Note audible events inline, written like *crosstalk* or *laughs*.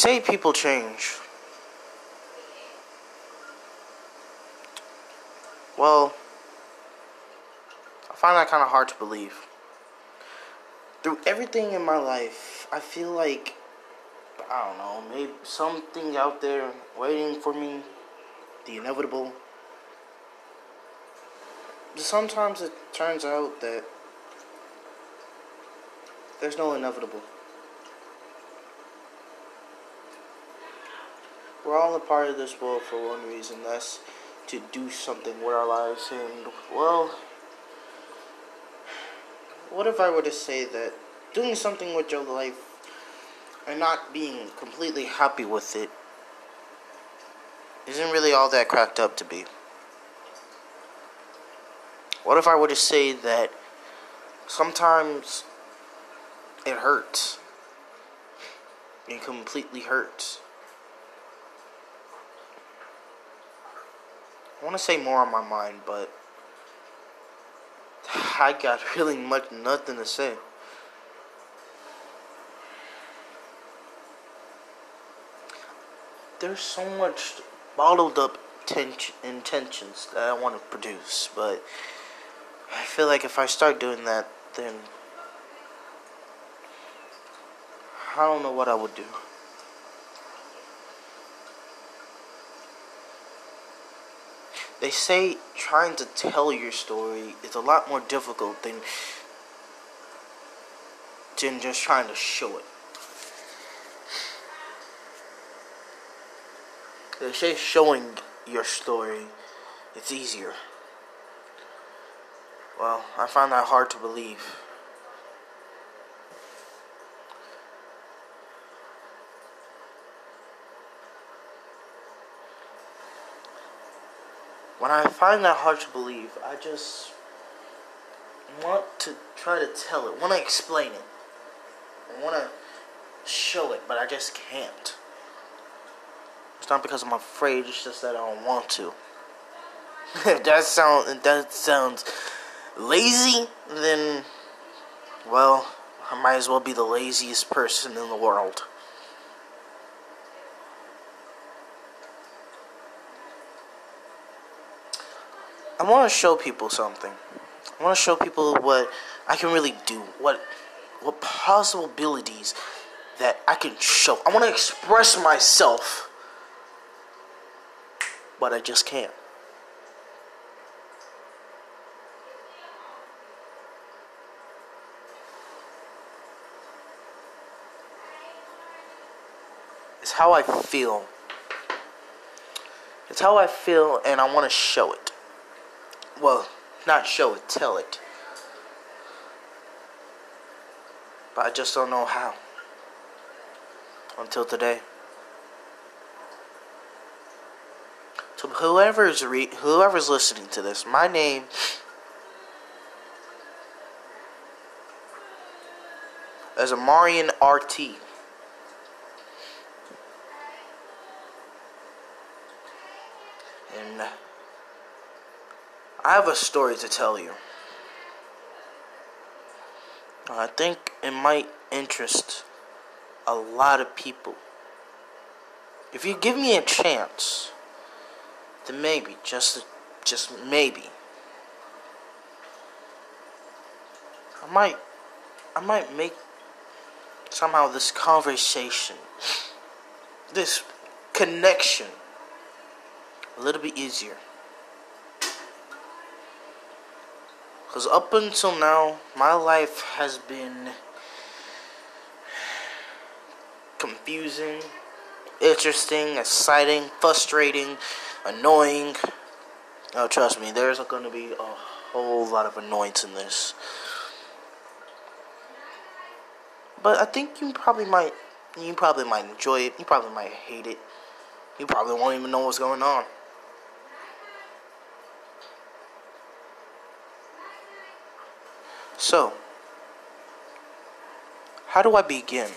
say people change. Well, I find that kind of hard to believe. Through everything in my life, I feel like I don't know, maybe something out there waiting for me, the inevitable. Sometimes it turns out that there's no inevitable. We're all a part of this world for one reason, that's to do something with our lives. And, well, what if I were to say that doing something with your life and not being completely happy with it isn't really all that cracked up to be? What if I were to say that sometimes it hurts? It completely hurts. I want to say more on my mind, but *sighs* I got *laughs* really much nothing to say. There's so much bottled up tension, intentions that I want to produce, but I feel like if I start doing that, then I don't know what I would do. They say trying to tell your story is a lot more difficult than than just trying to show it. They say showing your story it's easier. Well, I find that hard to believe. When I find that hard to believe, I just want to try to tell it, want to explain it, I want to show it, but I just can't. It's not because I'm afraid; it's just that I don't want to. if *laughs* that sound if that sounds lazy, then well, I might as well be the laziest person in the world. I want to show people something. I want to show people what I can really do. What what possibilities that I can show. I want to express myself, but I just can't. It's how I feel. It's how I feel, and I want to show it. Well, not show it, tell it. But I just don't know how. Until today. So whoever's re- whoever's listening to this, my name is Amarian RT. And I have a story to tell you. Uh, I think it might interest a lot of people. If you give me a chance, then maybe, just just maybe, I might I might make somehow this conversation, this connection a little bit easier. Because up until now, my life has been confusing, interesting, exciting, frustrating, annoying. Oh, trust me, there's going to be a whole lot of annoyance in this. But I think you probably might, you probably might enjoy it. You probably might hate it. You probably won't even know what's going on. So, how do I begin?